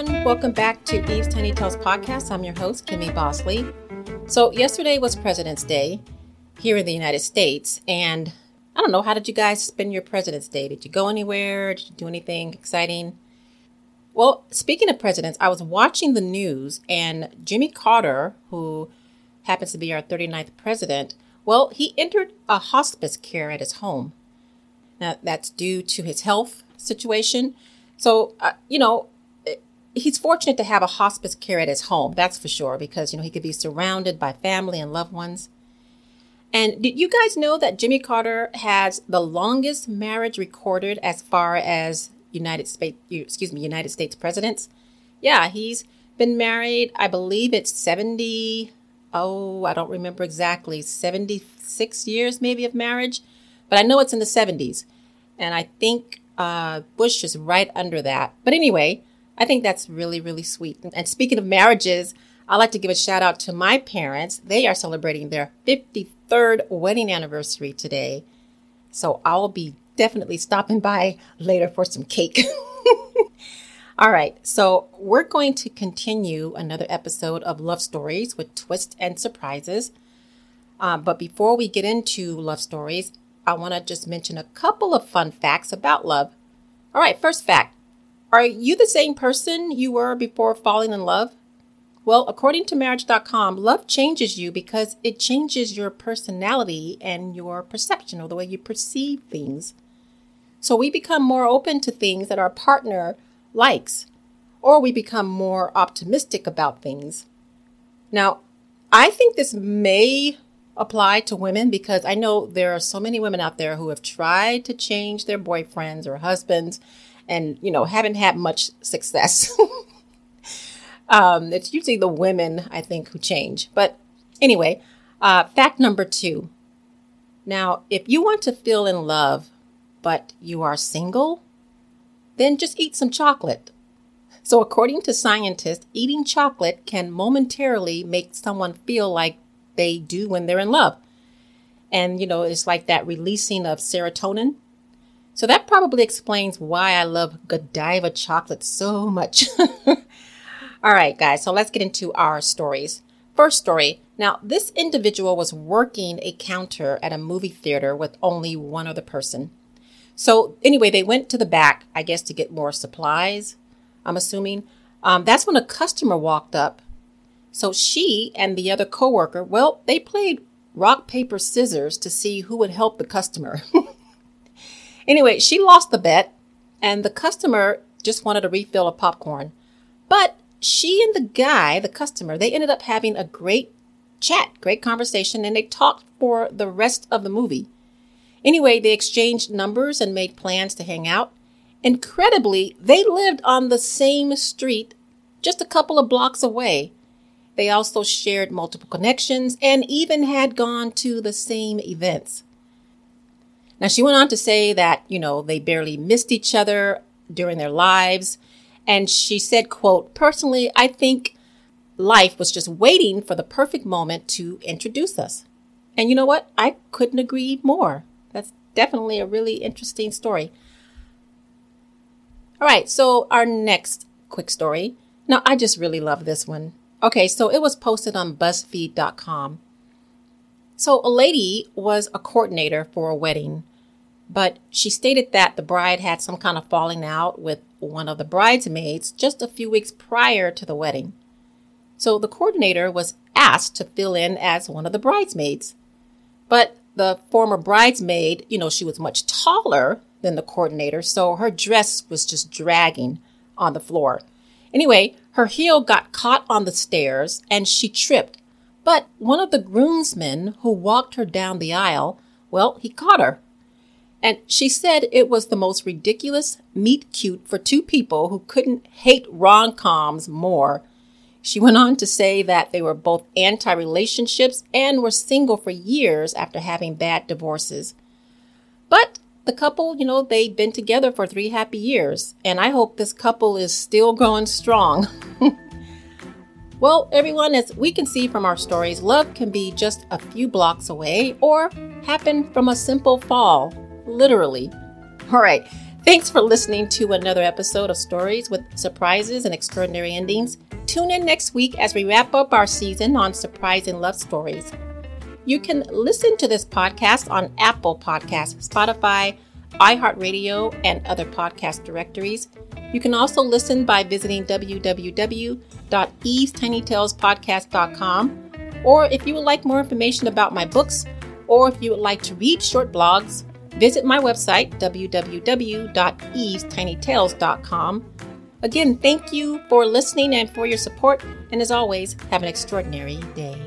everyone. Welcome back to Eve's Tiny Tales podcast. I'm your host, Kimmy Bosley. So, yesterday was President's Day here in the United States, and I don't know, how did you guys spend your President's Day? Did you go anywhere? Did you do anything exciting? Well, speaking of presidents, I was watching the news, and Jimmy Carter, who happens to be our 39th president, well, he entered a hospice care at his home. Now, that's due to his health situation. So, uh, you know, he's fortunate to have a hospice care at his home, that's for sure, because, you know, he could be surrounded by family and loved ones. And did you guys know that Jimmy Carter has the longest marriage recorded as far as United States, excuse me, United States presidents? Yeah, he's been married, I believe it's 70, oh, I don't remember exactly, 76 years maybe of marriage, but I know it's in the 70s. And I think uh, Bush is right under that. But anyway, I think that's really, really sweet. And speaking of marriages, I'd like to give a shout out to my parents. They are celebrating their 53rd wedding anniversary today. So I'll be definitely stopping by later for some cake. All right, so we're going to continue another episode of Love Stories with twists and surprises. Uh, but before we get into love stories, I want to just mention a couple of fun facts about love. All right, first fact Are you the same person you were before falling in love? Well, according to marriage.com, love changes you because it changes your personality and your perception or the way you perceive things. So we become more open to things that our partner likes, or we become more optimistic about things. Now, I think this may apply to women because I know there are so many women out there who have tried to change their boyfriends or husbands and, you know, haven't had much success. um, it's usually the women, I think, who change. But anyway, uh, fact number two. Now, if you want to feel in love, but you are single, then just eat some chocolate. So, according to scientists, eating chocolate can momentarily make someone feel like they do when they're in love. And, you know, it's like that releasing of serotonin. So that probably explains why I love Godiva chocolate so much. All right, guys, so let's get into our stories. First story. Now, this individual was working a counter at a movie theater with only one other person. So, anyway, they went to the back, I guess, to get more supplies, I'm assuming. Um, that's when a customer walked up so she and the other coworker, well, they played rock, paper, scissors to see who would help the customer. anyway, she lost the bet, and the customer just wanted a refill of popcorn. But she and the guy, the customer, they ended up having a great chat, great conversation, and they talked for the rest of the movie. Anyway, they exchanged numbers and made plans to hang out. Incredibly, they lived on the same street just a couple of blocks away. They also shared multiple connections and even had gone to the same events. Now, she went on to say that, you know, they barely missed each other during their lives. And she said, quote, personally, I think life was just waiting for the perfect moment to introduce us. And you know what? I couldn't agree more. That's definitely a really interesting story. All right, so our next quick story. Now, I just really love this one. Okay, so it was posted on BuzzFeed.com. So a lady was a coordinator for a wedding, but she stated that the bride had some kind of falling out with one of the bridesmaids just a few weeks prior to the wedding. So the coordinator was asked to fill in as one of the bridesmaids. But the former bridesmaid, you know, she was much taller than the coordinator, so her dress was just dragging on the floor. Anyway, her heel got caught on the stairs and she tripped. But one of the groomsmen who walked her down the aisle, well, he caught her. And she said it was the most ridiculous meet cute for two people who couldn't hate rom coms more. She went on to say that they were both anti relationships and were single for years after having bad divorces. But the couple, you know, they've been together for three happy years, and I hope this couple is still going strong. well, everyone, as we can see from our stories, love can be just a few blocks away or happen from a simple fall, literally. All right, Thanks for listening to another episode of Stories with Surprises and Extraordinary Endings. Tune in next week as we wrap up our season on surprising love stories. You can listen to this podcast on Apple Podcasts, Spotify, iHeartRadio, and other podcast directories. You can also listen by visiting www.evestinytalespodcast.com. Or if you would like more information about my books, or if you would like to read short blogs, visit my website, www.evestinytales.com. Again, thank you for listening and for your support. And as always, have an extraordinary day.